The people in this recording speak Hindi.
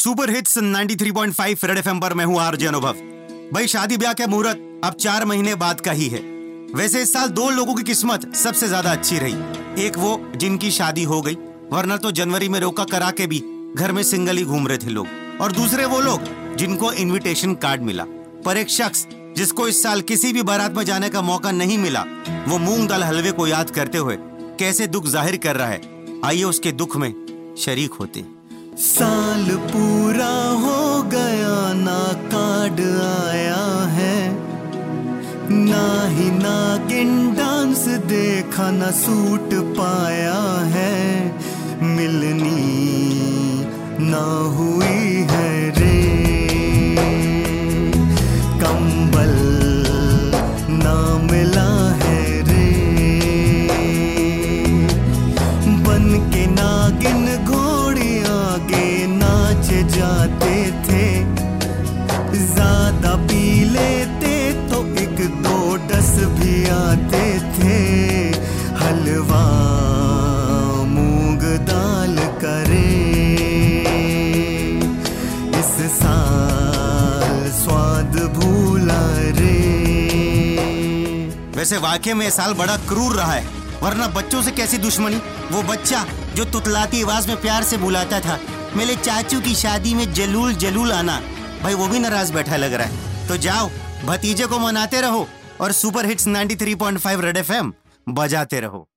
सुपर हिट्स 93.5 रेड एफएम पर मैं हूँ आरजे अनुभव। भाई, शादी ब्याह के मुहूर्त अब चार महीने बाद का ही है। वैसे इस साल दो लोगों की किस्मत सबसे ज़्यादा अच्छी रही। एक वो जिनकी शादी हो गई, वरना तो जनवरी में रोका करा के भी घर में सिंगल ही घूम रहे थे लोग। और दूसरे वो लोग जिनको इनविटेशन कार्ड मिला। पर एक शख्स जिसको इस साल किसी भी बारात में जाने का मौका नहीं मिला, वो मूंग दाल हलवे को याद करते हुए कैसे दुख ज़ाहिर कर रहा है, आइए उसके दुख में शरीक होते साल पूरा हो गया, ना कार्ड आया है। ना ही नागिन डांस देखा, ना सूट पाया है। मिलनी ना हुई है रे। कंबल ना मिला है रे। बन के नागिन जाते थे। ज़्यादा पी लेते तो एक दो डस भी आते थे। हलवा, मूंग दाल करे। इस साल स्वाद भूला रे। वैसे वाकई में साल बड़ा क्रूर रहा है, वरना बच्चों से कैसी दुश्मनी? वो बच्चा जो तुतलाती आवाज़ में प्यार से बुलाता था मेरे चाचू की शादी में जलूल जलूल आना। भाई, वो भी नाराज़ बैठा लग रहा है। तो जाओ, भतीजे को मनाते रहो और सुपर हिट्स 93.5 रेड एफएम बजाते रहो।